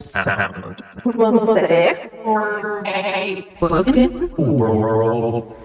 sound. Was it or a broken World.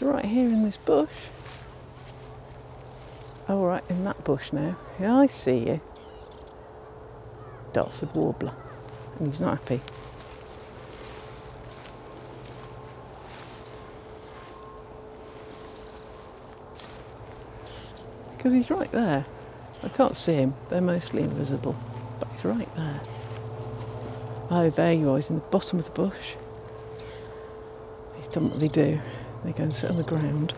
Right here in this bush. Oh, right in that bush now. Yeah, I see you. Dartford warbler. And he's not happy. Because he's right there. I can't see him. They're mostly invisible. But he's right there. Oh, there you are. He's in the bottom of the bush. He's done what they do. They go and sit on the ground.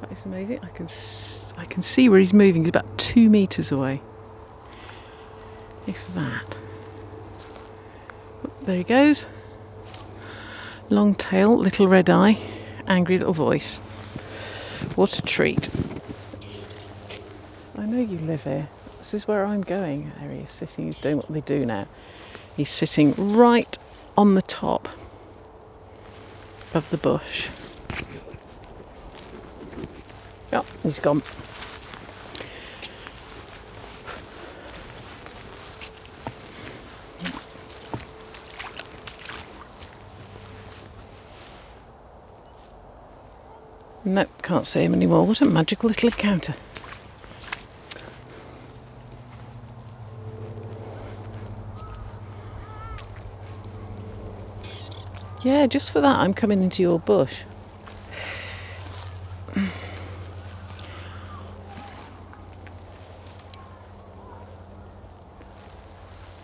That is amazing. I can I can see where he's moving. He's about two meters away. If that. There he goes. Long tail, little red eye, angry little voice. What a treat. I know you live here. This is where I'm going. There he is sitting. He's doing what they do now. He's sitting right on the top of the bush. Yep, he's gone. Nope, can't see him anymore. What a magical little encounter. Yeah, just for that, I'm coming into your bush.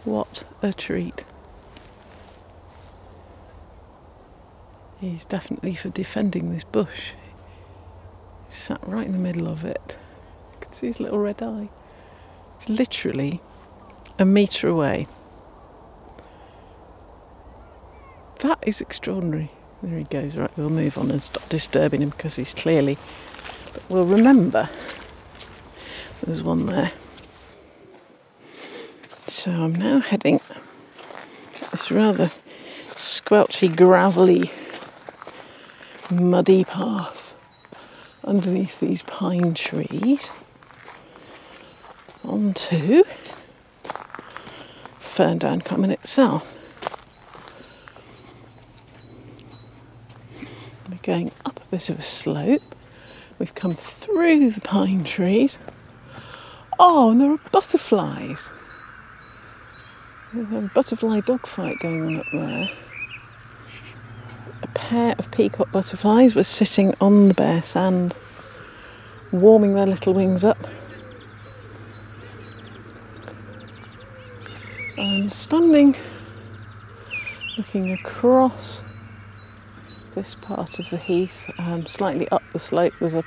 What a treat. He's definitely for defending this bush. He's sat right in the middle of it. You can see his little red eye. He's literally a metre away. That is extraordinary. There he goes. Right, we'll move on and stop disturbing him because he's clearly. But we'll remember there's one there. So I'm now heading this rather squelchy, gravelly, muddy path underneath these pine trees onto Ferndown Common itself. Going up a bit of a slope. We've come through the pine trees. Oh, and there are butterflies. There's a butterfly dogfight going on up there. A pair of peacock butterflies were sitting on the bare sand, warming their little wings up. I'm standing looking across this part of the heath, um, slightly up the slope. There's a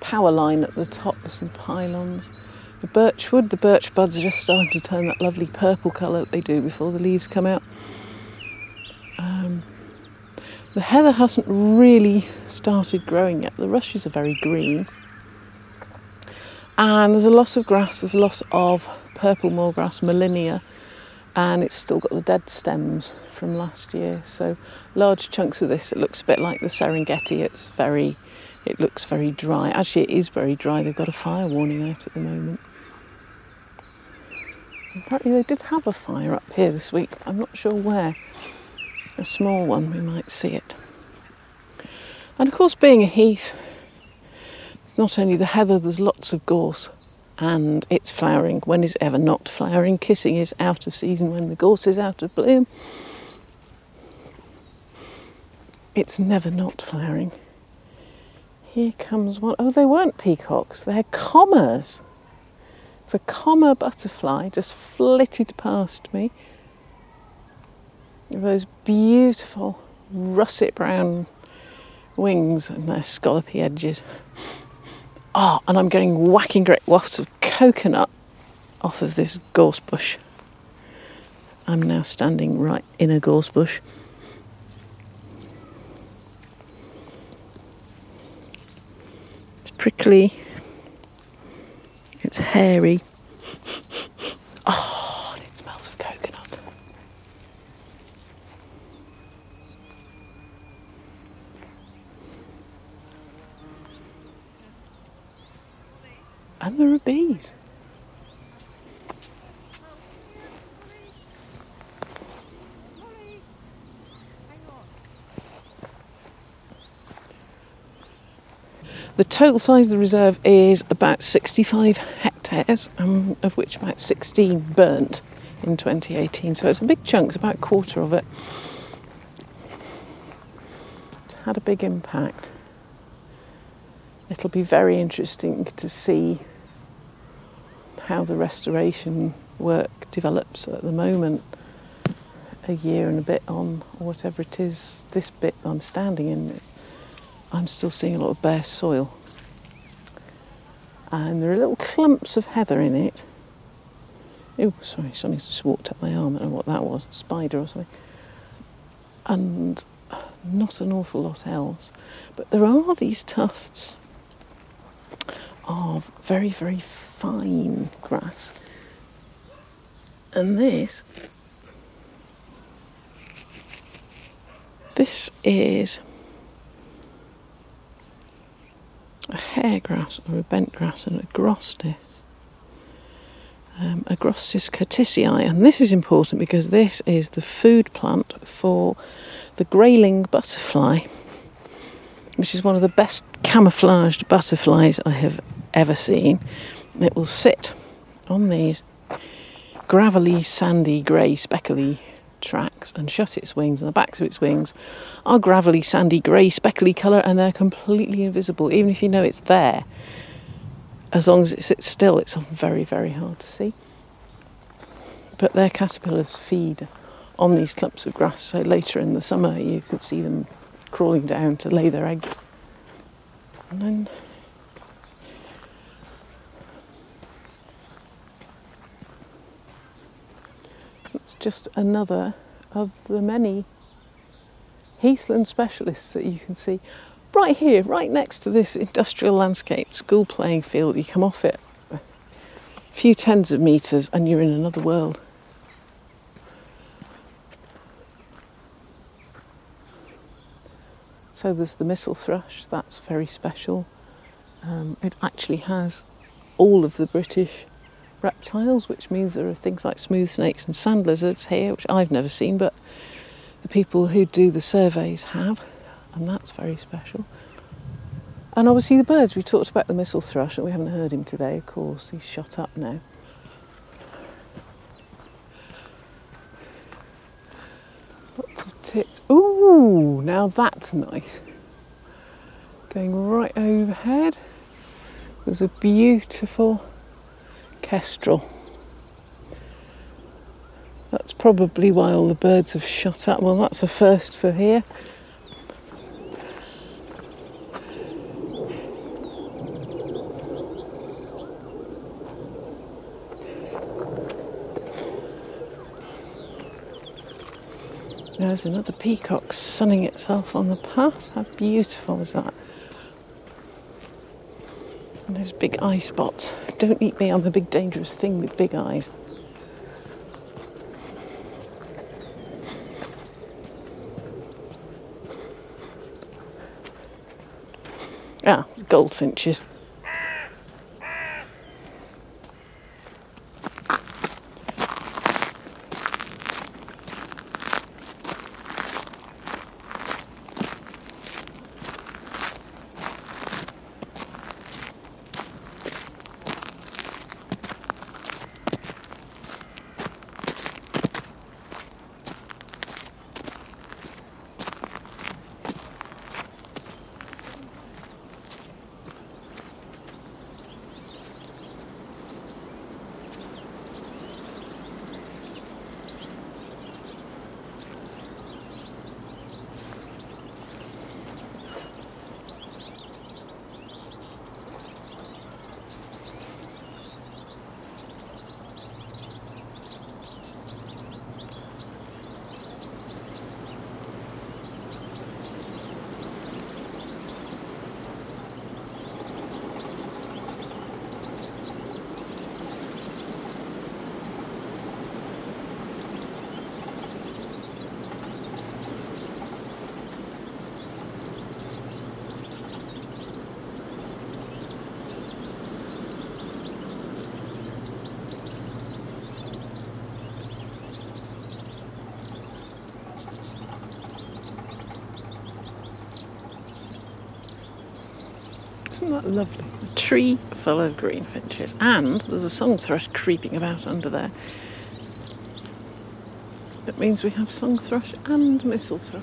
power line at the top with some pylons. The birchwood, the birch buds are just starting to turn that lovely purple colour that they do before the leaves come out. Um, the heather hasn't really started growing yet. The rushes are very green. And there's a lot of grass, there's a lot of purple moorgrass, Molinia, and it's still got the dead stems from last year. So large chunks of this, it looks a bit like the Serengeti. It's very it looks very dry. Actually, it is very dry. They've got a fire warning out at the moment. Apparently, they did have a fire up here this week. I'm not sure where. A small one, we might see it. And of course, being a heath, it's not only the heather, there's lots of gorse and it's flowering. When is ever not flowering? Kissing is out of season when the gorse is out of bloom. It's never not flowering. Here comes one. Oh, they weren't peacocks, they're commas. It's a comma butterfly just flitted past me. Those beautiful russet brown wings and their scallopy edges. Oh, and I'm getting whacking great wafts of coconut off of this gorse bush. I'm now standing right in a gorse bush. It's prickly. It's hairy. Oh, and it smells of coconut. And there are bees. The total size of the reserve is about 65 hectares, um, of which about 16 burnt in 2018. So it's a big chunk, it's about a quarter of it. It's had a big impact. It'll be very interesting to see how the restoration work develops at the moment, a year and a bit on, or whatever it is, this bit I'm standing in. I'm still seeing a lot of bare soil. And there are little clumps of heather in it. Oh, sorry, something just walked up my arm. I don't know what that was, a spider or something. And not an awful lot else. But there are these tufts of very, very fine grass. And this, this is a hairgrass or a bent grass and Agrostis. Um, Agrostis curtisii, and this is important because this is the food plant for the grayling butterfly, which is one of the best camouflaged butterflies I have ever seen. It will sit on these gravelly, sandy, grey, speckly tracks and shut its wings, and the backs of its wings are gravelly, sandy, grey, speckly colour, and they're completely invisible, even if you know it's there. As long as it sits still, it's very, very hard to see. But their caterpillars feed on these clumps of grass, so later in the summer you could see them crawling down to lay their eggs. And then it's just another of the many heathland specialists that you can see right here, right next to this industrial landscape school playing field. You come off it a few tens of metres and you're in another world. So there's the missel thrush, that's very special. Um, it actually has all of the British reptiles, which means there are things like smooth snakes and sand lizards here, which I've never seen, but the people who do the surveys have, and that's very special. And obviously the birds, we talked about the missel thrush, and we haven't heard him today, of course, he's shut up now. Lots of tits. Ooh, now that's nice. Going right overhead, there's a beautiful kestrel. That's probably why all the birds have shut up. Well, that's a first for here. There's another peacock sunning itself on the path. How beautiful is that? And there's big eye spots. Don't eat me, I'm a big dangerous thing with big eyes. Ah, goldfinches. Isn't lovely? A tree full of greenfinches, and there's a song thrush creeping about under there. That means we have song thrush and mistle thrush.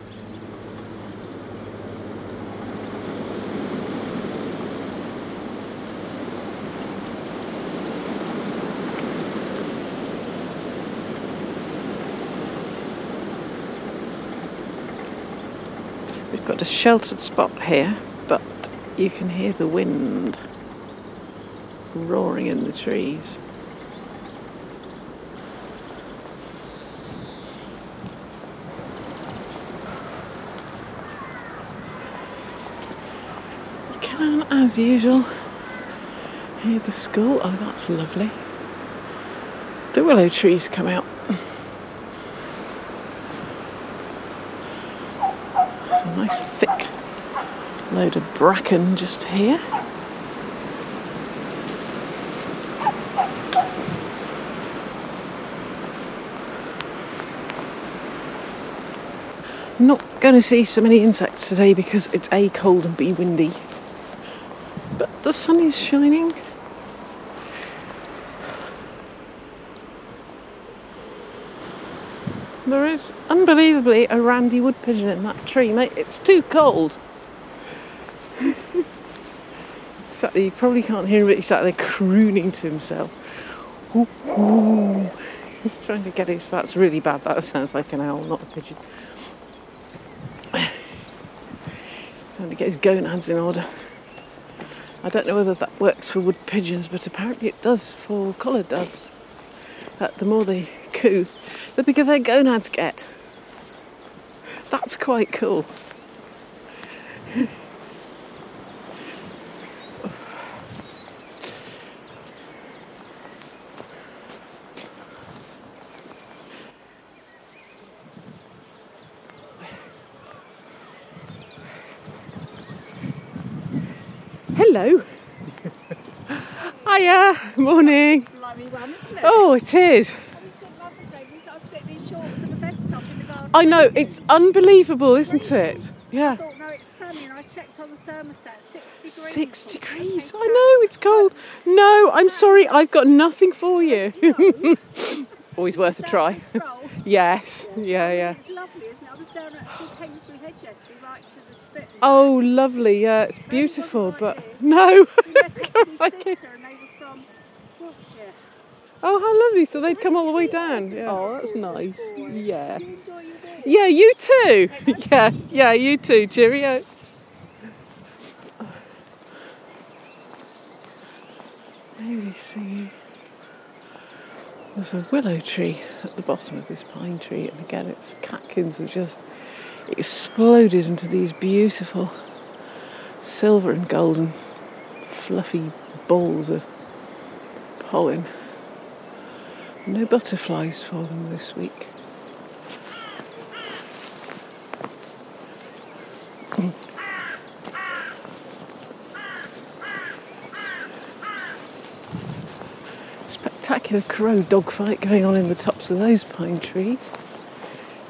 We've got a sheltered spot here, you can hear the wind roaring in the trees. You can, as usual, hear the school. Oh, that's lovely. The willow trees come out. There's a nice thick load of bracken just here. Not going to see so many insects today because it's A cold and B windy. But the sun is shining. There is unbelievably a randy wood pigeon in that tree, mate. It's too cold. Sat there, you probably can't hear him, but he sat there crooning to himself. Ooh, ooh. He's trying to get his. That's really bad. That sounds like an owl, not a pigeon. Trying to get his gonads in order. I don't know whether that works for wood pigeons, but apparently it does for collared doves. That the more they coo, the bigger their gonads get. That's quite cool. Hello. Hiya. Morning. One, it? Oh, it is. It's a lovely day. We sort of sitting in shorts and a vest up in the garden. I know, it's unbelievable, isn't it? Yeah. Thought, no, it's sunny, and I checked on the thermostat, six degrees. Six degrees. I know, it's cold. No, I'm sorry, I've got nothing for you. Always worth a try. for a stroll. Yes. Yeah, yeah. It's lovely, isn't it? I was down at Big yesterday, right to the spit. Oh, lovely. Yeah, it's beautiful, but. no. We met his sister, and they were from Wiltshire. Oh, how lovely. So they'd come all the way down. Yeah. Oh, that's nice. Yeah. You enjoy your day. Yeah, you too. Yeah, yeah, you too. Cheerio. Maybe see. There's a willow tree at the bottom of this pine tree, and again, its catkins have just exploded into these beautiful silver and golden fluffy balls of pollen. No butterflies for them this week. Spectacular crow dogfight going on in the tops of those pine trees,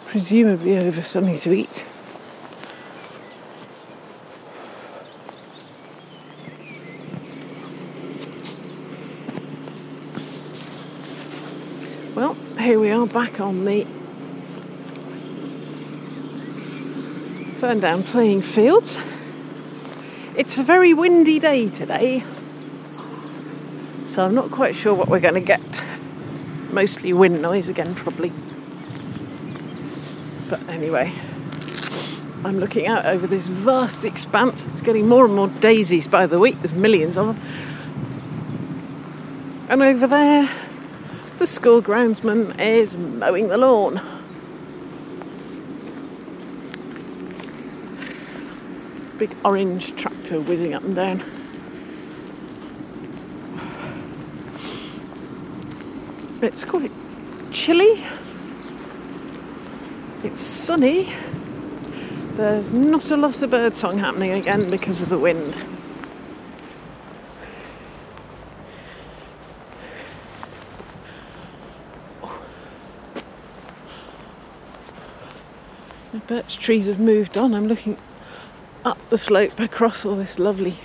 presumably over something to eat. Here we are back on the Ferndown playing fields. It's a very windy day today, so I'm not quite sure what we're going to get. Mostly wind noise again, probably. But anyway, I'm looking out over this vast expanse. It's getting more and more daisies by the week, there's millions of them. And over there, the school groundsman is mowing the lawn. Big orange tractor whizzing up and down. It's quite chilly. It's sunny. There's not a lot of birdsong happening again because of the wind. Birch trees have moved on. I'm looking up the slope across all this lovely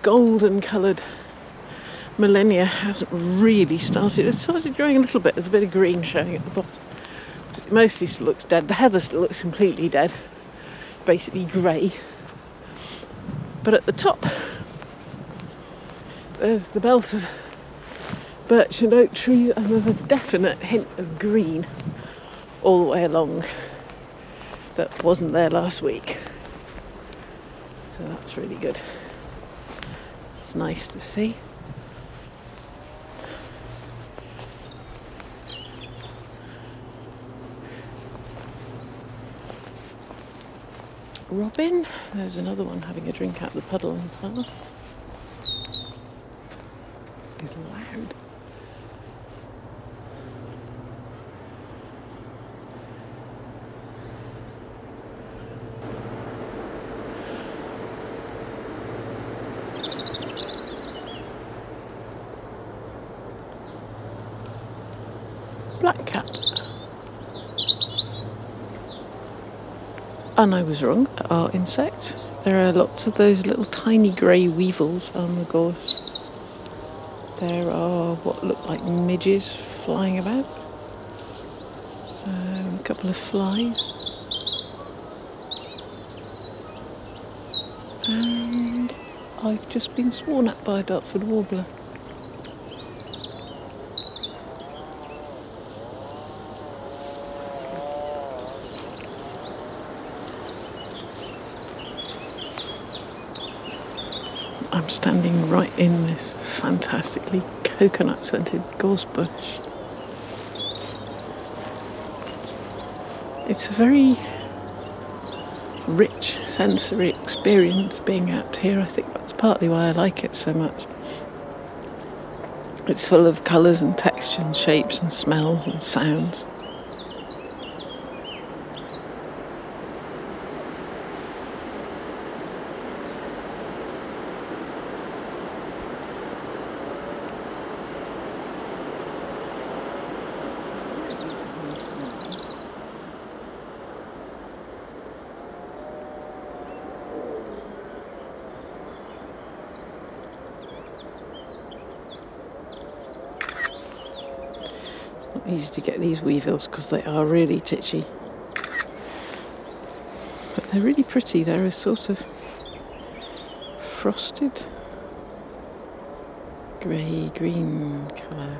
golden coloured Molinia hasn't really started. It's started growing a little bit. There's a bit of green showing at the bottom. It mostly still looks dead. The heather still looks completely dead, basically grey. But at the top, there's the belt of birch and oak trees, and there's a definite hint of green all the way along that wasn't there last week. So that's really good. It's nice to see. Robin, there's another one having a drink out of the puddle on the. He's loud. Black cat. And I was wrong, are insects. There are lots of those little tiny grey weevils on the gorse. There are what look like midges flying about. Um, a couple of flies. And I've just been sworn at by a Dartford warbler. I'm standing right in this fantastically coconut scented gorse bush. It's a very rich sensory experience being out here. I think that's partly why I like it so much. It's full of colours and textures and shapes and smells and sounds. Easy to get these weevils because they are really titchy. But they're really pretty. They're a sort of frosted grey green colour.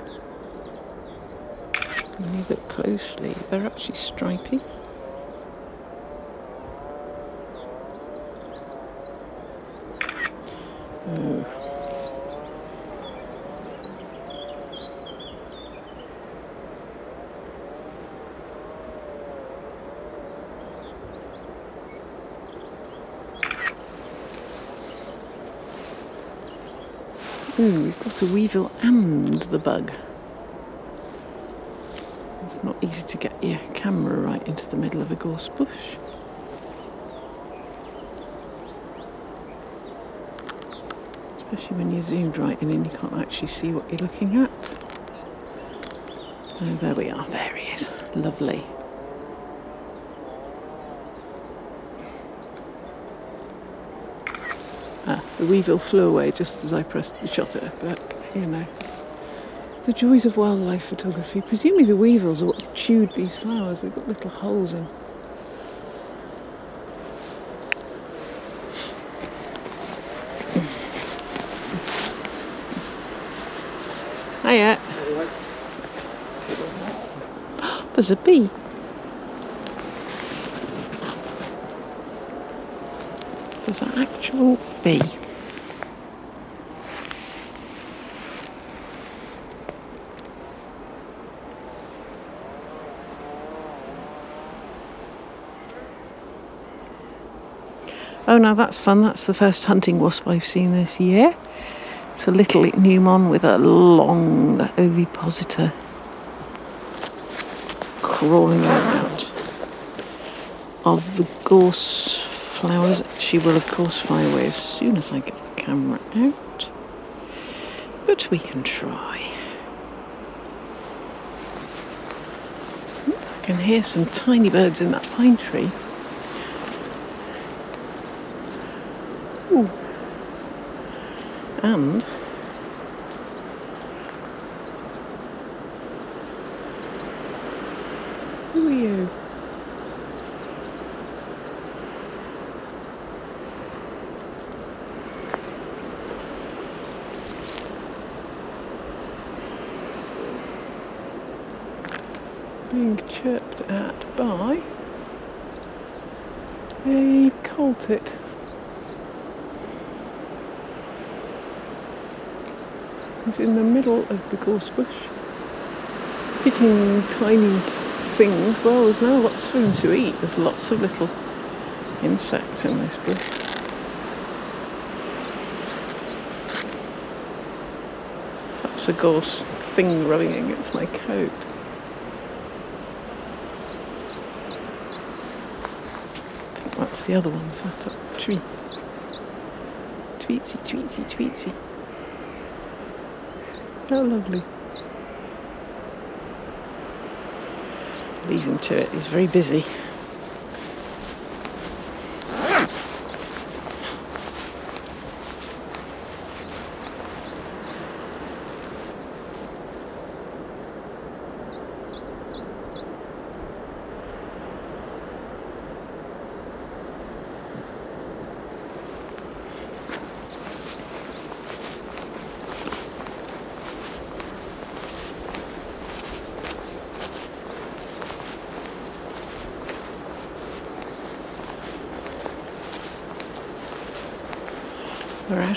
When you look closely, they're actually stripy. Ooh, we've got a weevil and the bug. It's not easy to get your camera right into the middle of a gorse bush. Especially when you're zoomed right in and you can't actually see what you're looking at. Oh, there we are. There he is. Lovely. Ah, the weevil flew away just as I pressed the shutter, but you know. The joys of wildlife photography. Presumably the weevils are what chewed these flowers. They've got little holes in. Hiya. There's a bee. There's an actual bee. Oh, now that's fun. That's the first hunting wasp I've seen this year. It's a little ichneumon with a long ovipositor crawling around. Of the gorse flowers, she will of course fly away as soon as I get the camera out. But we can try. Hmm, I can hear some tiny birds in that pine tree. And who are you? Being chirped at by a coal tit. He's in the middle of the gorse bush, picking tiny things. Well, there's now lots for him to eat. There's lots of little insects in this bush. That's a gorse thing rubbing against my coat. I think that's the other one sat up tree. Tweetsy, tweetsy, tweetsy. How lovely. Leave him to it, he's very busy.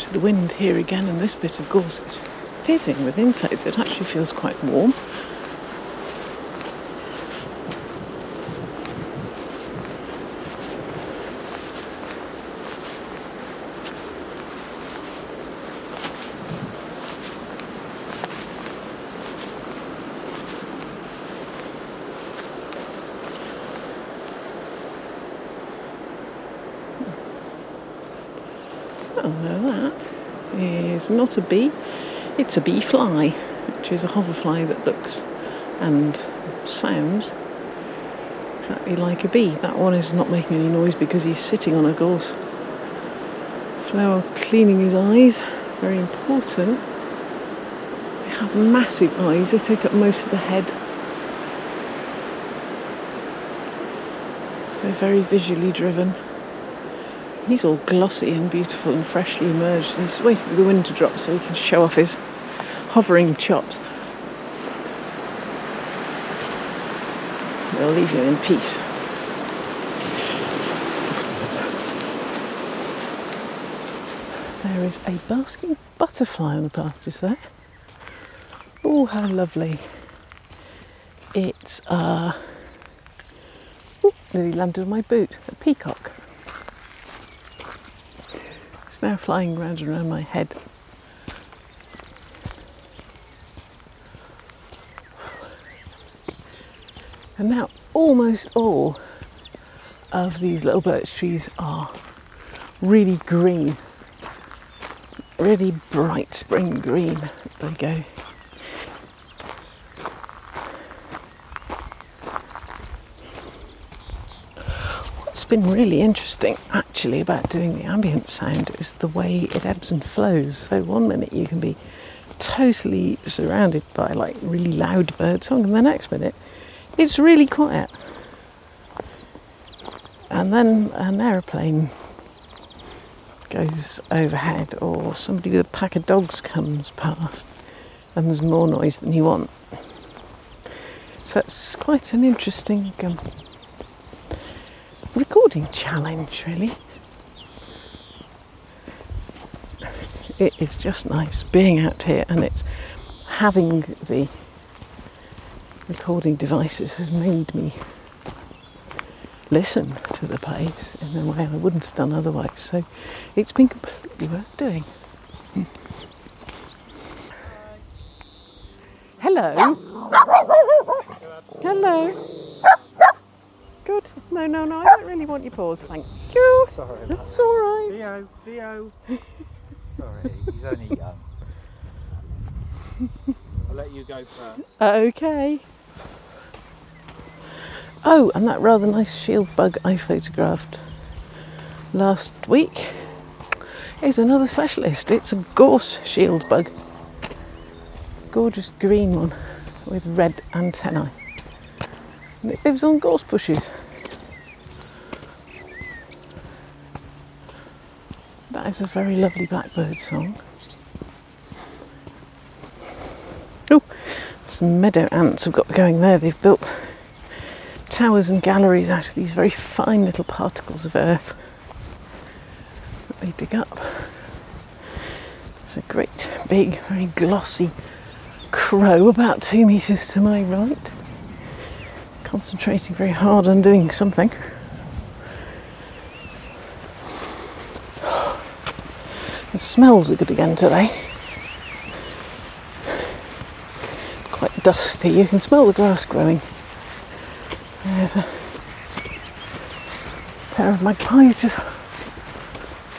Of the wind here again, and this bit of gorse is fizzing with insects. It actually feels quite warm. Oh no, that is not a bee. It's a bee fly, which is a hoverfly that looks and sounds exactly like a bee. That one is not making any noise because he's sitting on a gorse flower, cleaning his eyes. Very important. They have massive eyes. They take up most of the head. So very visually driven. He's all glossy and beautiful and freshly emerged. He's waiting for the wind to drop so he can show off his hovering chops. They'll leave you in peace. There is a basking butterfly on the path just there. Oh, how lovely. It's uh, nearly landed on my boot. A peacock. It's now flying round and round my head. And now almost all of these little birch trees are really green, really bright spring green. There we go. What's been really interesting actually about doing the ambient sound is the way it ebbs and flows. So, one minute you can be totally surrounded by like really loud birdsong, and the next minute it's really quiet. And then an aeroplane goes overhead, or somebody with a pack of dogs comes past, and there's more noise than you want. So it's quite an interesting um, recording challenge, really. It is just nice being out here, and it's having the recording devices has made me listen to the place in a way I wouldn't have done otherwise. So it's been completely worth doing. Hello. Hello. Good. No, no, no. I don't really want your paws. Thank you. Sorry. That's all right. Theo, Theo. Sorry, he's only young. I'll let you go first. Uh, okay. Oh, and that rather nice shield bug I photographed last week is another specialist. It's a gorse shield bug. Gorgeous green one with red antennae. And it lives on gorse bushes. That is a very lovely blackbird song. Some meadow ants have got going there. They've built towers and galleries out of these very fine little particles of earth that they dig up. There's a great big, very glossy crow about two metres to my right, concentrating very hard on doing something. The smells are good again today. Dusty. You can smell the grass growing. There's a pair of magpies just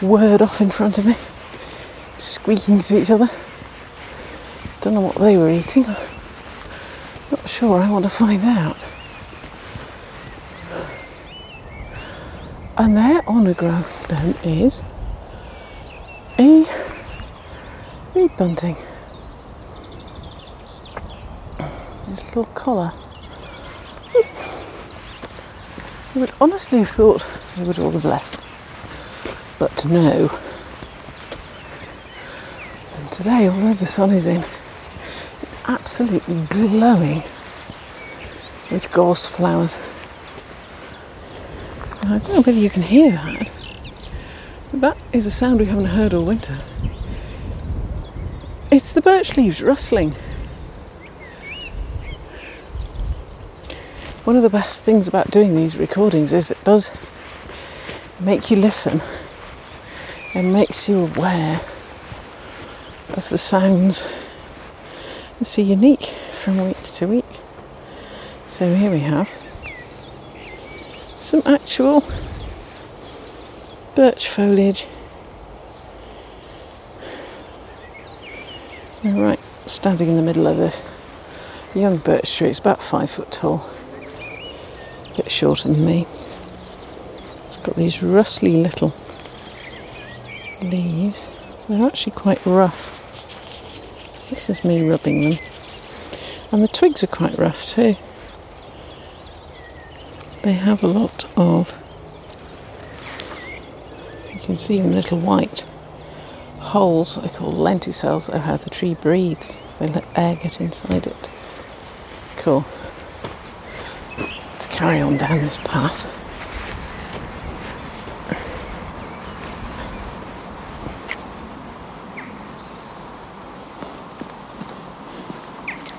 whirred off in front of me, squeaking to each other. Don't know what they were eating. Not sure. I want to find out. And there on a gravestone is a reed bunting. This little collar. I would honestly have thought they would all have left. But no. And today, although the sun is in, it's absolutely glowing with gorse flowers. And I don't know whether you can hear that. But that is a sound we haven't heard all winter. It's the birch leaves rustling. One of the best things about doing these recordings is it does make you listen and makes you aware of the sounds that are unique from week to week. So here we have some actual birch foliage. And right, standing in the middle of this young birch tree, it's about five foot tall a bit shorter than me. It's got these rustly little leaves. They're actually quite rough. This is me rubbing them. And the twigs are quite rough too. They have a lot of, you can see in little white holes, they're called lenticels, are how the tree breathes. They let air get inside it. Cool carry on down this path.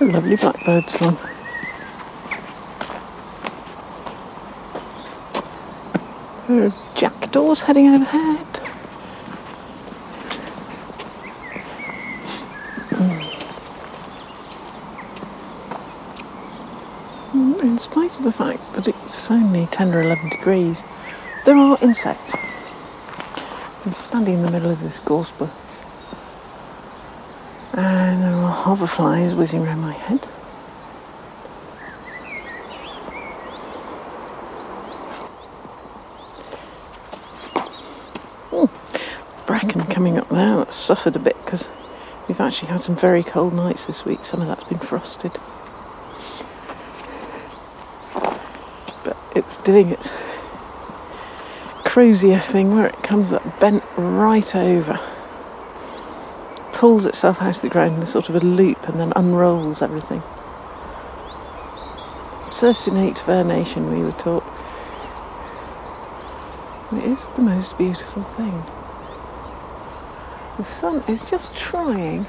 A lovely blackbird song. Are hmm, jackdaws heading overhead. spite of the fact that it's only 10 or 11 degrees, there are insects. I'm standing in the middle of this gorse bush, and there are hoverflies whizzing around my head. Hmm. Bracken coming up there, that's suffered a bit because we've actually had some very cold nights this week. Some of that's been frosted. It's doing its crozier thing where it comes up bent right over, pulls itself out of the ground in a sort of a loop and then unrolls everything. Circinate vernation, we were taught. It is the most beautiful thing. The sun is just trying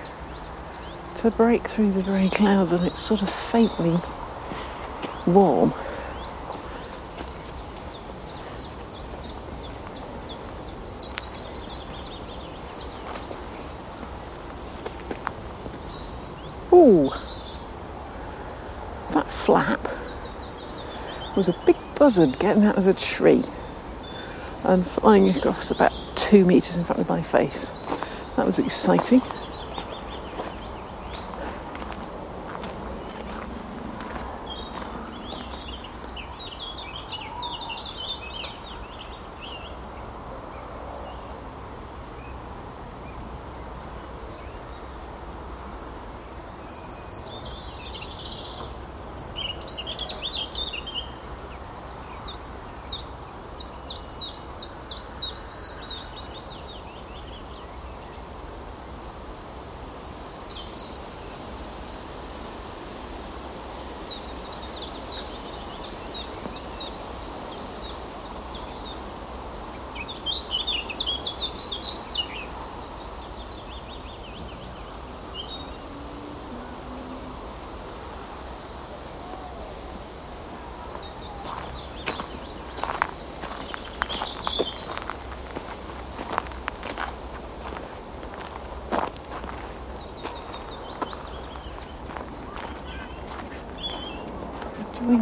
to break through the grey clouds and it's sort of faintly warm. That flap was a big buzzard getting out of a tree and flying across about two metres in front of my face. That was exciting.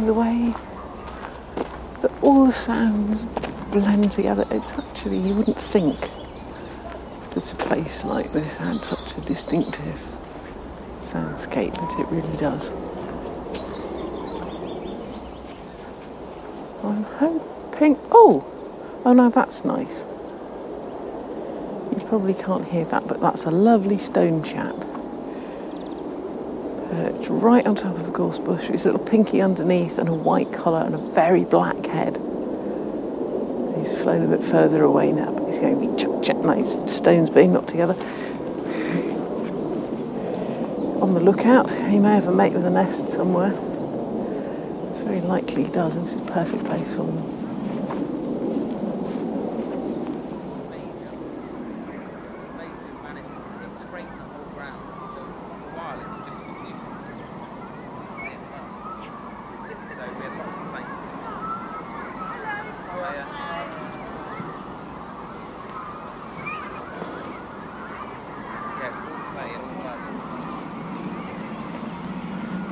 The way that all the sounds blend together. It's actually, you wouldn't think that a place like this had such a distinctive soundscape, but it really does. I'm hoping. Oh! Oh, no, that's nice. You probably can't hear that, but that's a lovely stone chat. Right on top of a gorse bush, with his little pinky underneath and a white collar and a very black head. He's flown a bit further away now, but he's going to be chuck, chuck, nice stones being knocked together. On the lookout, he may have a mate with a nest somewhere. It's very likely he does, and this is a perfect place for them.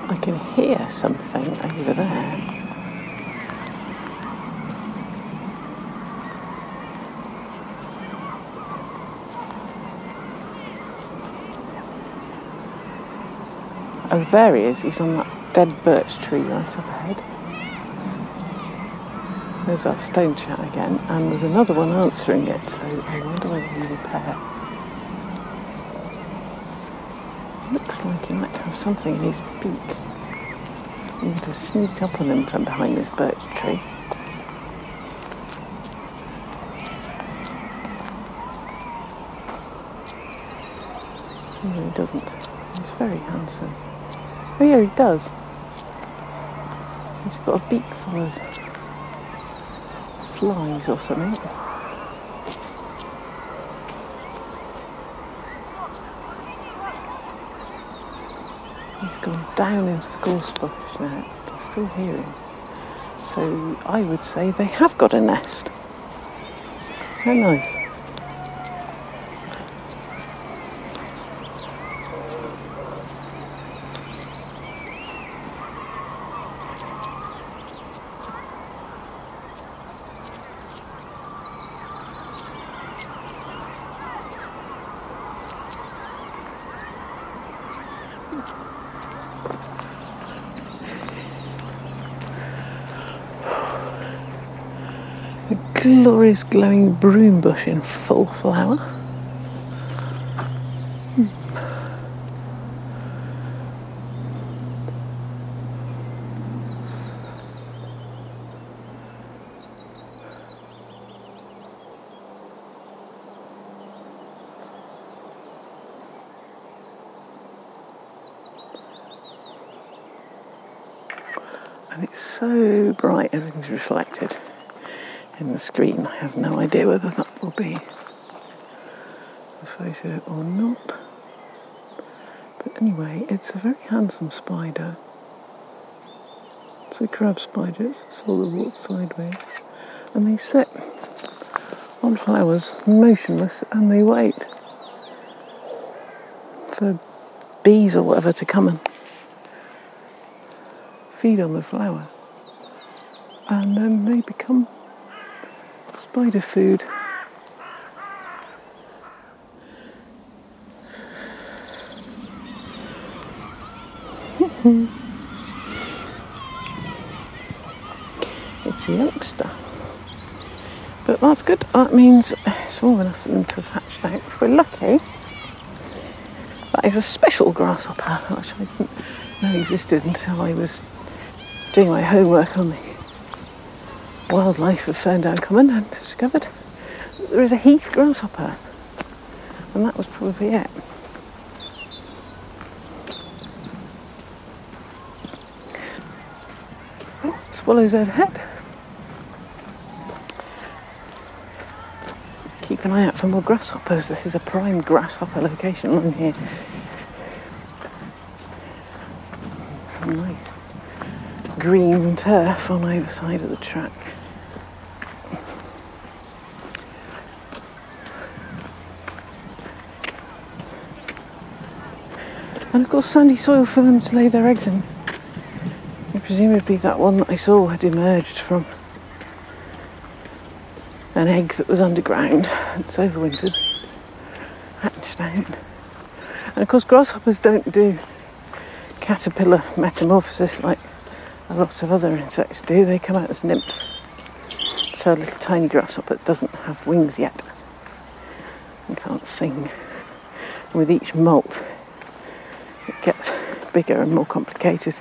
I can hear something over there. Oh, there he is. He's on that dead birch tree right up ahead. There's our stone chat again, and there's another one answering it, so I wonder whether he's a pair. Looks like he might have something in his beak. I'm going to sneak up on him from behind this birch tree. No, he doesn't. He's very handsome. Oh yeah, he does. He's got a beak full of flies or something. He's gone down into the gorse bush now. I still hear him. So I would say they have got a nest. How nice. A glorious glowing broom bush in full flower. And it's so bright, everything's reflected in the screen. I have no idea whether that will be photo or not. But anyway, it's a very handsome spider. It's a crab spider, it's soul that walks sideways. And they sit on flowers, motionless, and they wait for bees or whatever to come and feed on the flower. And then they become spider food. it's a youngster. But that's good. That means it's warm enough for them to have hatched out. If we're lucky, that is a special grasshopper, which I didn't know existed until I was doing my homework on the wildlife of Ferndown Common and discovered there is a heath grasshopper. And that was probably it. Swallows overhead. Keep an eye out for more grasshoppers. This is a prime grasshopper location on here. Some nice green turf on either side of the track. And of course, sandy soil for them to lay their eggs in. Be that one that I saw had emerged from an egg that was underground. It's overwintered, hatched out. And of course, grasshoppers don't do caterpillar metamorphosis like a lot of other insects do. They come out as nymphs. So a little tiny grasshopper doesn't have wings yet and can't sing. With each molt, it gets bigger and more complicated.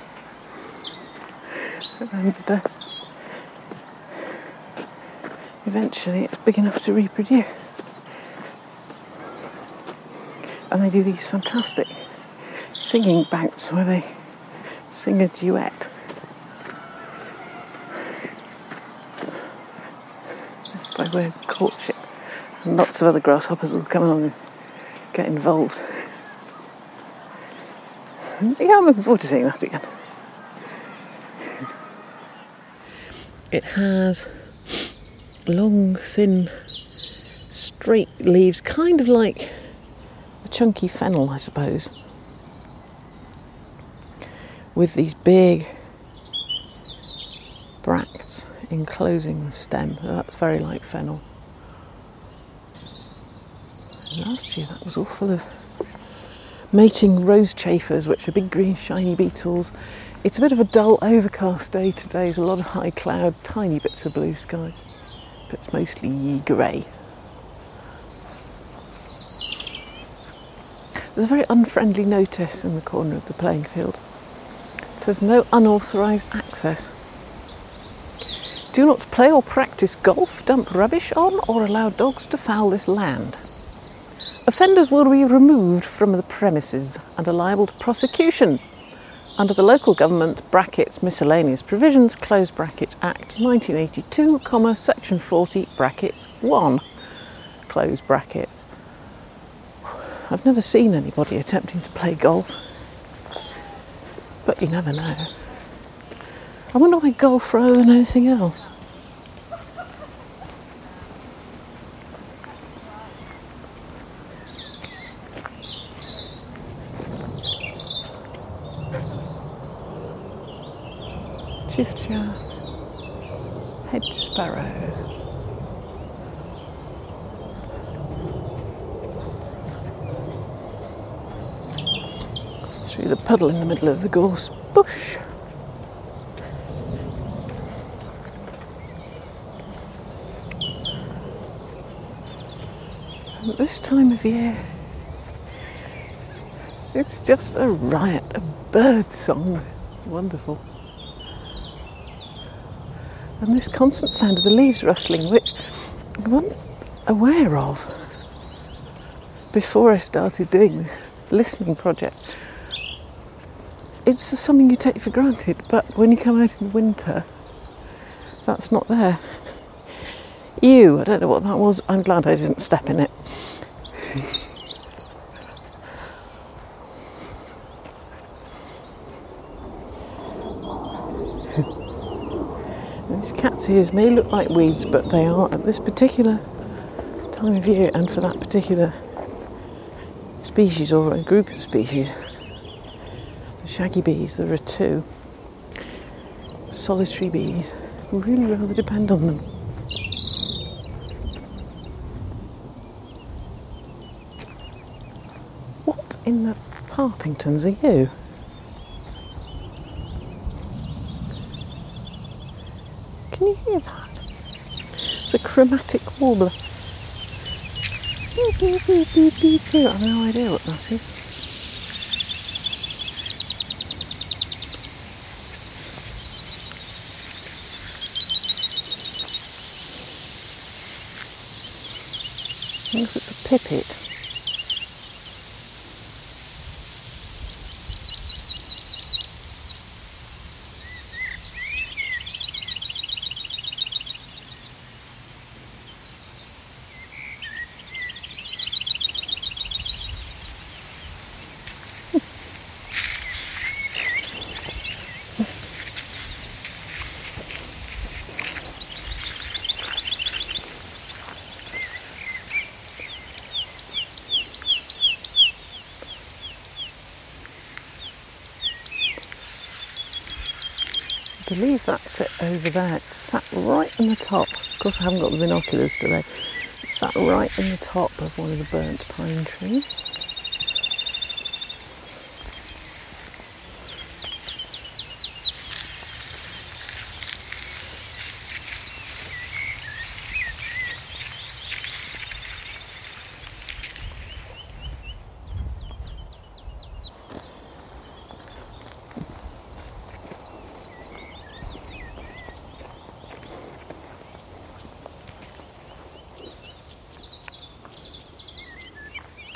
Eventually it's big enough to reproduce. And they do these fantastic singing bouts where they sing a duet. By way of courtship. And lots of other grasshoppers will come along and get involved. Yeah, I'm looking forward to seeing that again. It has long, thin, straight leaves, kind of like a chunky fennel, I suppose, with these big bracts enclosing the stem. Oh, that's very like fennel. Last year, that was all full of mating rose chafers, which are big green shiny beetles. It's a bit of a dull, overcast day today. There's a lot of high cloud, tiny bits of blue sky, but it's mostly grey. There's a very unfriendly notice in the corner of the playing field. It says no unauthorised access. Do not play or practice golf, dump rubbish on, or allow dogs to foul this land. Offenders will be removed from the premises and are liable to prosecution under the local government brackets miscellaneous provisions close bracket act 1982 comma section 40 brackets 1 close brackets. I've never seen anybody attempting to play golf. But you never know. I wonder why golf rather than anything else Chiffchaff, hedge sparrows. Through the puddle in the middle of the gorse bush. At this time of year, it's just a riot of bird song. It's wonderful and this constant sound of the leaves rustling, which I wasn't aware of before I started doing this listening project. It's something you take for granted, but when you come out in the winter, that's not there. Ew, I don't know what that was. I'm glad I didn't step in it. These cat's ears may look like weeds, but they are at this particular time of year and for that particular species or group of species. Shaggy bees, there are two. Solitary bees really rather depend on them. What in the Parpingtons are you? Can you hear that? It's a chromatic warbler. I have no idea what that is. I think it's a pipit. I it over there. It's sat right in the top. Of course, I haven't got the binoculars today. It's sat right in the top of one of the burnt pine trees.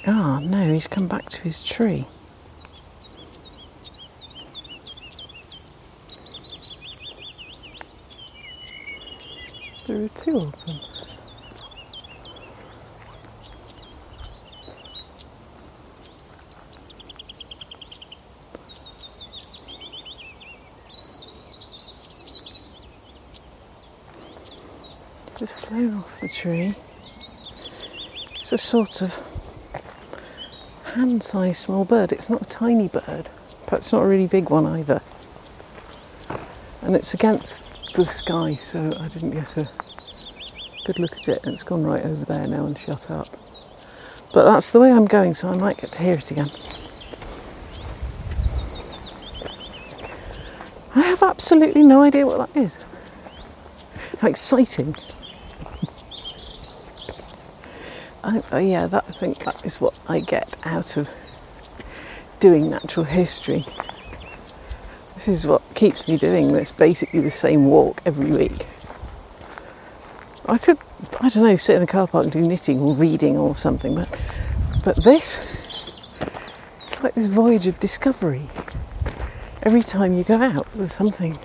Ah, no, he's come back to his tree. There are two of them. Just flown off the tree. It's a sort of hand-sized small bird. It's not a tiny bird, but it's not a really big one either. And it's against the sky, so I didn't get a good look at it. And it's gone right over there now and shut up. But that's the way I'm going, so I might get to hear it again. I have absolutely no idea what that is. How exciting. I, uh, yeah, that, I think that is what I get out of doing natural history. This is what keeps me doing this basically the same walk every week. I could, I don't know, sit in the car park and do knitting or reading or something, but but this, it's like this voyage of discovery. Every time you go out, there's something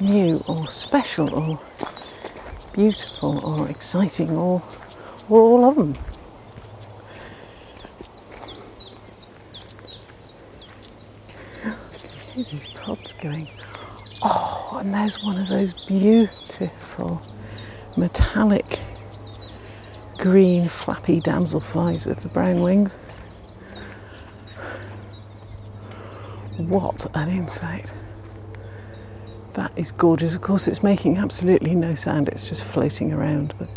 new or special or beautiful or exciting or or all of them. Hear these pods going. Oh, and there's one of those beautiful metallic green flappy damselflies with the brown wings. What an insect! That is gorgeous. Of course, it's making absolutely no sound, it's just floating around, but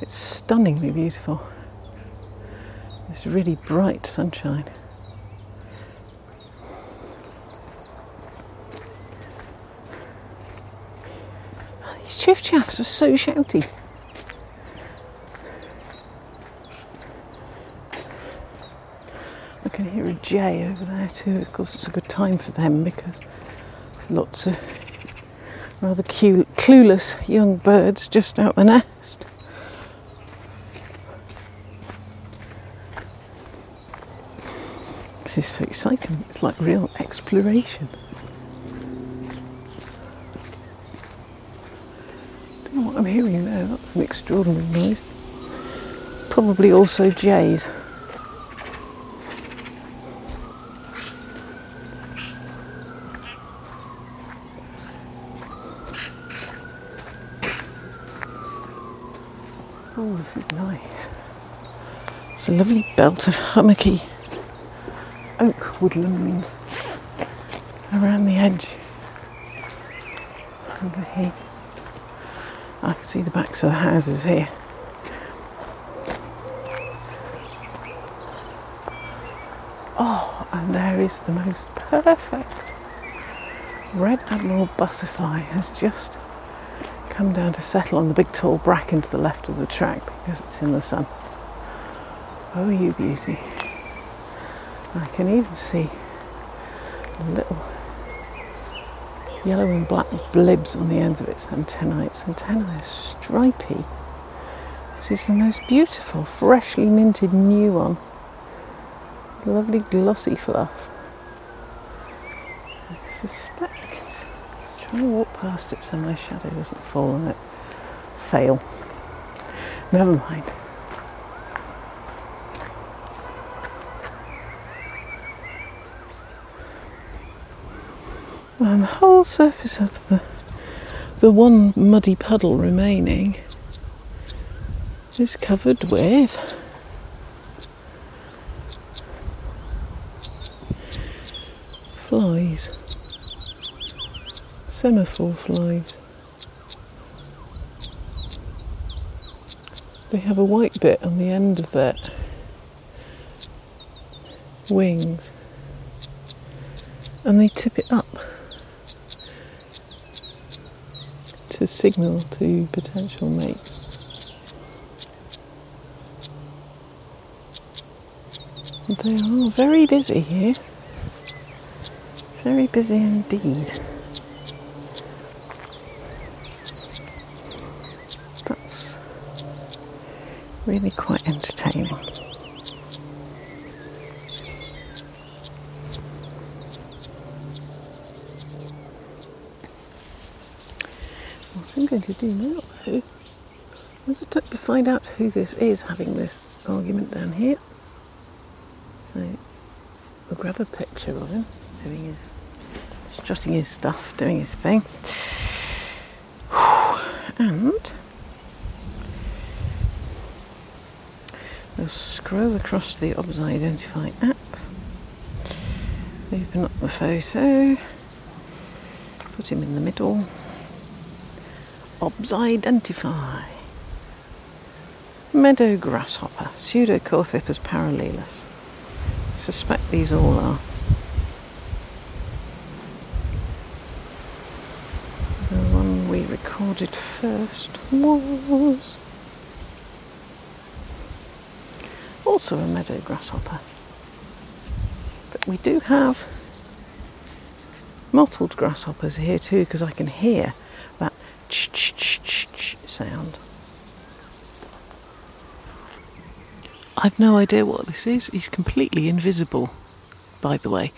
it's stunningly beautiful. This really bright sunshine. Oh, these chiff chaffs are so shouty. I can hear a jay over there too. Of course, it's a good time for them because lots of rather clueless young birds just out the nest. This is so exciting. It's like real exploration. Don't know what I'm hearing there. That's an extraordinary noise. Probably also jays. Oh, this is nice. It's a lovely belt of hummocky oak woodland around the edge over here. I can see the backs of the houses here. Oh, and there is the most perfect red admiral butterfly has just come down to settle on the big tall bracken to the left of the track because it's in the sun. Oh, you beauty. I can even see little yellow and black blibs on the ends of its antennae. Its antennae are stripy. It is the most beautiful, freshly minted new one. Lovely glossy fluff. I suspect. Try and walk past it so my shadow doesn't fall on it. Fail. Never mind. And the whole surface of the the one muddy puddle remaining is covered with flies, semaphore flies. They have a white bit on the end of their wings. And they tip it up to signal to potential mates. They are very busy here. Very busy indeed. That's really quite To do now, though, is just like to find out who this is having this argument down here. So we'll grab a picture of him doing his strutting his stuff, doing his thing. And we'll scroll across the ObsIdentify app, open up the photo, put him in the middle. Identify. Meadow grasshopper, Pseudochorthippus parallelus. I suspect these all are. The one we recorded first was also a meadow grasshopper. But we do have mottled grasshoppers here too because I can hear I've no idea what this is. He's completely invisible, by the way.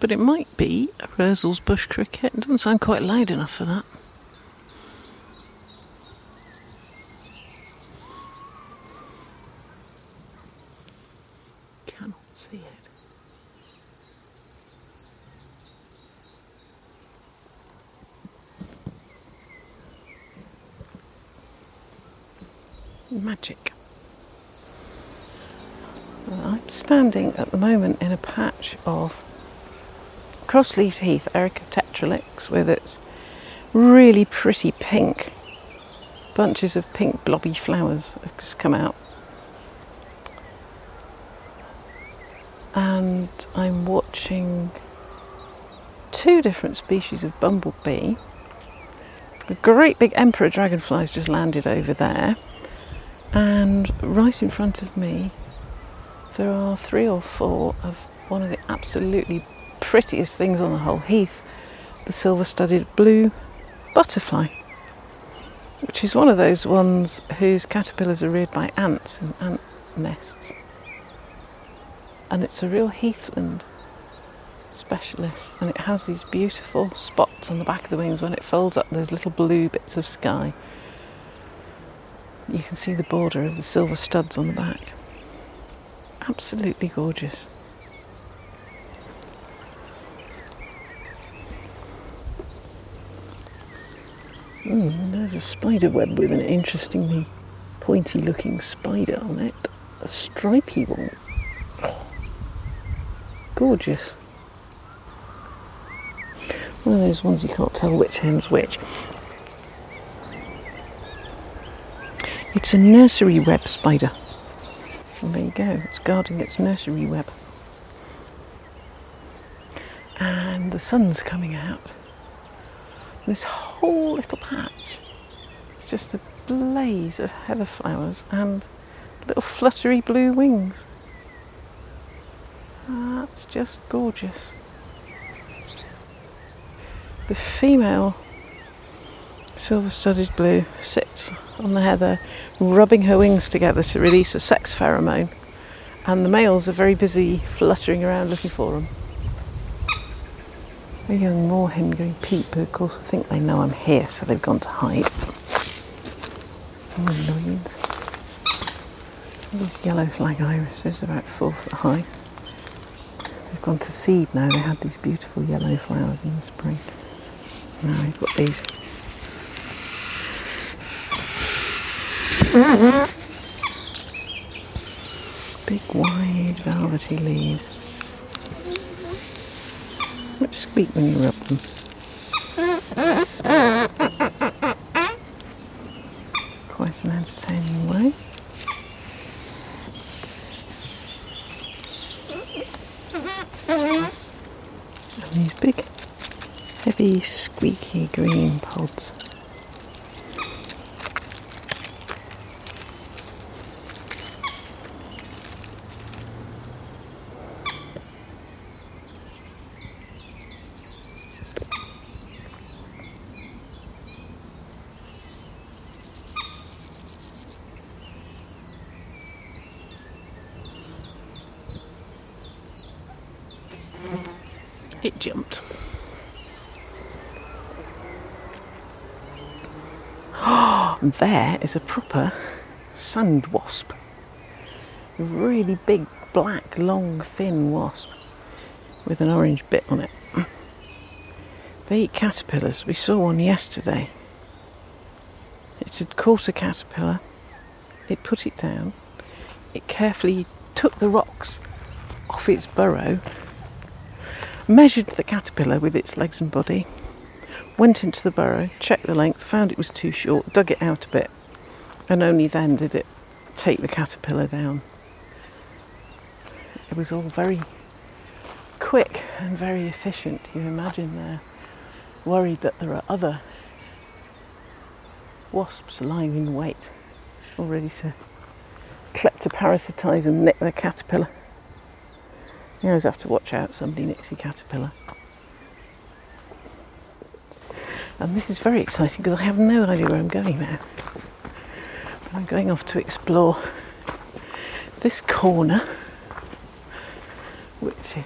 But it might be a Roesel's bush cricket. It doesn't sound quite loud enough for that. Cannot see it. Magic. Well, I'm standing at the moment in a patch of cross-leaved heath, Erica tetralix, with its really pretty pink bunches of pink blobby flowers have just come out. And I'm watching two different species of bumblebee. A great big emperor dragonfly's just landed over there. And right in front of me, there are three or four of one of the absolutely prettiest things on the whole heath the silver studded blue butterfly. which is one of those ones whose caterpillars are reared by ants in ant nests. And it's a real heathland specialist, and it has these beautiful spots on the back of the wings when it folds up those little blue bits of sky. You can see the border of the silver studs on the back. Absolutely gorgeous. Mm, there's a spider web with an interestingly pointy looking spider on it. A stripy one. Gorgeous. One of those ones you can't tell which end's which. It's a nursery web spider. There you go, it's guarding its nursery web. And the sun's coming out. This whole little patch is just a blaze of heather flowers and little fluttery blue wings. That's just gorgeous. The female silver studded blue sits on the heather, rubbing her wings together to release a sex pheromone, and the males are very busy fluttering around looking for them. A young moorhen going peep, of course I think they know I'm here, so they've gone to hide. Oh. These yellow flag irises, about four foot high. They've gone to seed now. They had these beautiful yellow flowers in the spring. Now we've got these. Big, wide, velvety leaves. Which squeak when you rub them. Quite an entertaining way. And these big, heavy, squeaky green pods. It jumped. There is a proper sand wasp. A really big, black, long, thin wasp with an orange bit on it. They eat caterpillars. We saw one yesterday. It had caught a caterpillar. It put it down. It carefully took the rocks off its burrow measured the caterpillar with its legs and body, went into the burrow, checked the length, found it was too short, dug it out a bit, and only then did it take the caterpillar down. It was all very quick and very efficient. You imagine they're worried that there are other wasps lying in wait, all ready to kleptoparasitise and nick the caterpillar. You always have to watch out, somebody nicks your caterpillar. And this is very exciting because I have no idea where I'm going now. But I'm going off to explore this corner, which is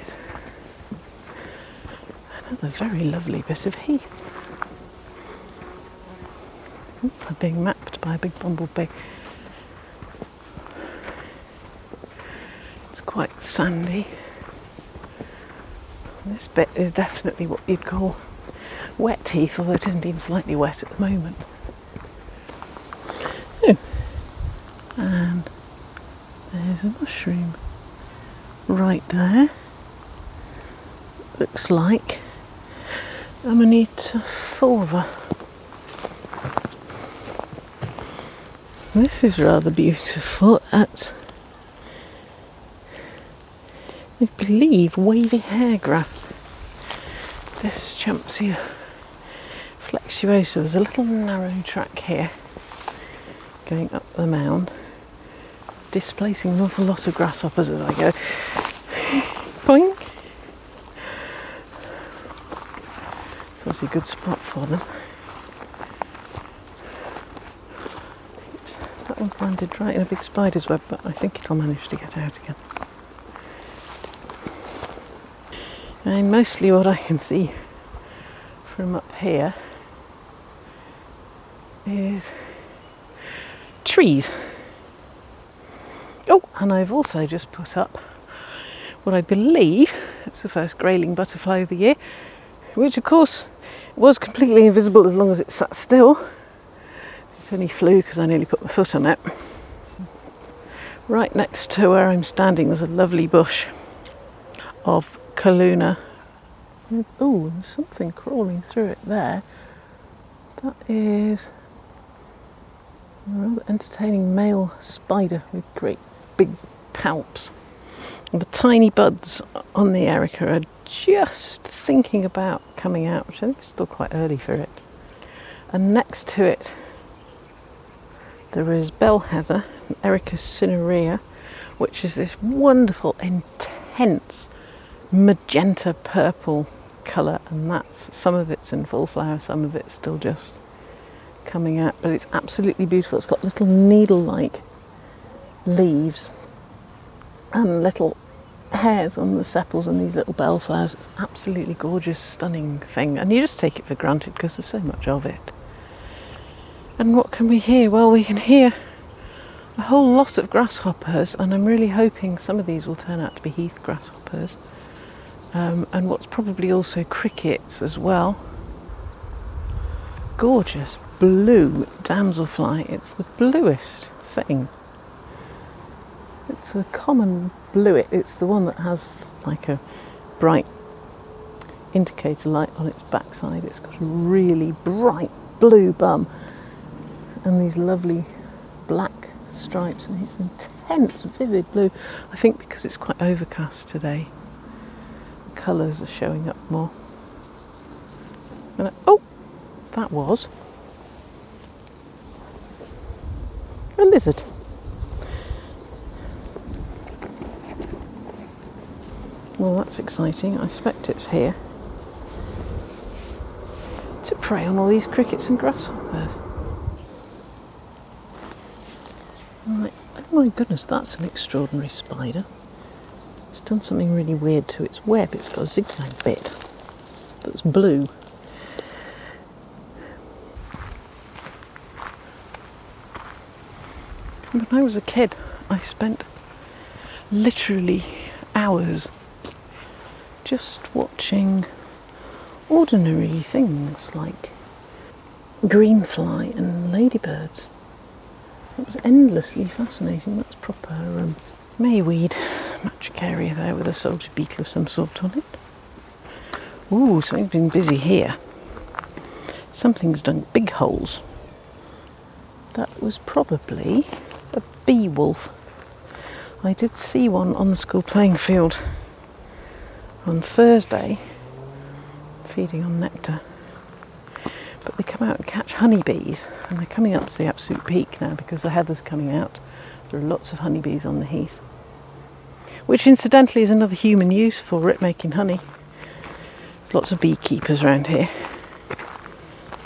another very lovely bit of heath. I'm being mapped by a big bumblebee. It's quite sandy. This bit is definitely what you'd call wet heath, although it isn't even slightly wet at the moment. Oh. And there's a mushroom right there. Looks like Amanita fulva. This is rather beautiful at I believe wavy hair grass. Deschampsia flexuosa. There's a little narrow track here going up the mound, displacing an awful lot of grasshoppers as I go. Boing! It's obviously a good spot for them. Oops, That one's landed right in a big spider's web, but I think it'll manage to get out again. And mostly what I can see from up here is trees. Oh, and I've also just put up what I believe it's the first grayling butterfly of the year, which of course was completely invisible as long as it sat still. It only flew because I nearly put my foot on it. Right next to where I'm standing, there's a lovely bush of Calluna. Oh, there's something crawling through it there. That is a rather entertaining male spider with great big palps. And the tiny buds on the erica are just thinking about coming out, which I think is still quite early for it. And next to it, there is bell heather, Erica cinerea, which is this wonderful, intense magenta purple colour, and that's some of it's in full flower, some of it's still just coming out, but it's absolutely beautiful. It's got little needle like leaves and little hairs on the sepals and these little bell flowers. It's absolutely gorgeous, stunning thing, and you just take it for granted because there's so much of it. And what can we hear? Well, we can hear a whole lot of grasshoppers, and I'm really hoping some of these will turn out to be heath grasshoppers. Um, and what's probably also crickets as well. Gorgeous blue damselfly. It's the bluest thing. It's a common bluet. It's the one that has like a bright indicator light on its backside. It's got a really bright blue bum and these lovely black stripes and it's intense, vivid blue. I think because it's quite overcast today, the colours are showing up more. I- oh, that was a lizard. Well, that's exciting. I expect it's here to prey on all these crickets and grasshoppers. Right. Oh my goodness, that's an extraordinary spider. It's done something really weird to its web. It's got a zigzag bit that's blue. When I was a kid, I spent literally hours just watching ordinary things like greenfly and ladybirds. It was endlessly fascinating. That's proper um, mayweed, matricaria there with a soldier beetle of some sort on it. Ooh, something's been busy here. Something's done big holes. That was probably bee wolf. I did see one on the school playing field on Thursday feeding on nectar. But they come out and catch honeybees, and they're coming up to the absolute peak now because the heather's coming out. There are lots of honeybees on the heath, which incidentally is another human use for it making honey. There's lots of beekeepers around here.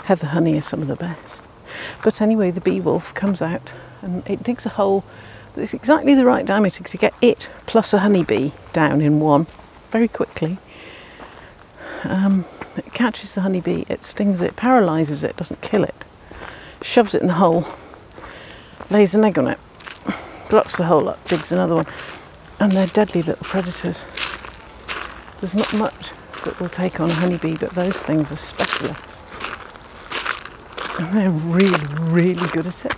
Heather honey is some of the best. But anyway, the bee wolf comes out and it digs a hole that's exactly the right diameter to get it plus a honeybee down in one very quickly. Um, it catches the honeybee, it stings it, paralyses it, doesn't kill it, shoves it in the hole, lays an egg on it, blocks the hole up, digs another one, and they're deadly little predators. There's not much that will take on a honeybee, but those things are specialists. And they're really, really good at it.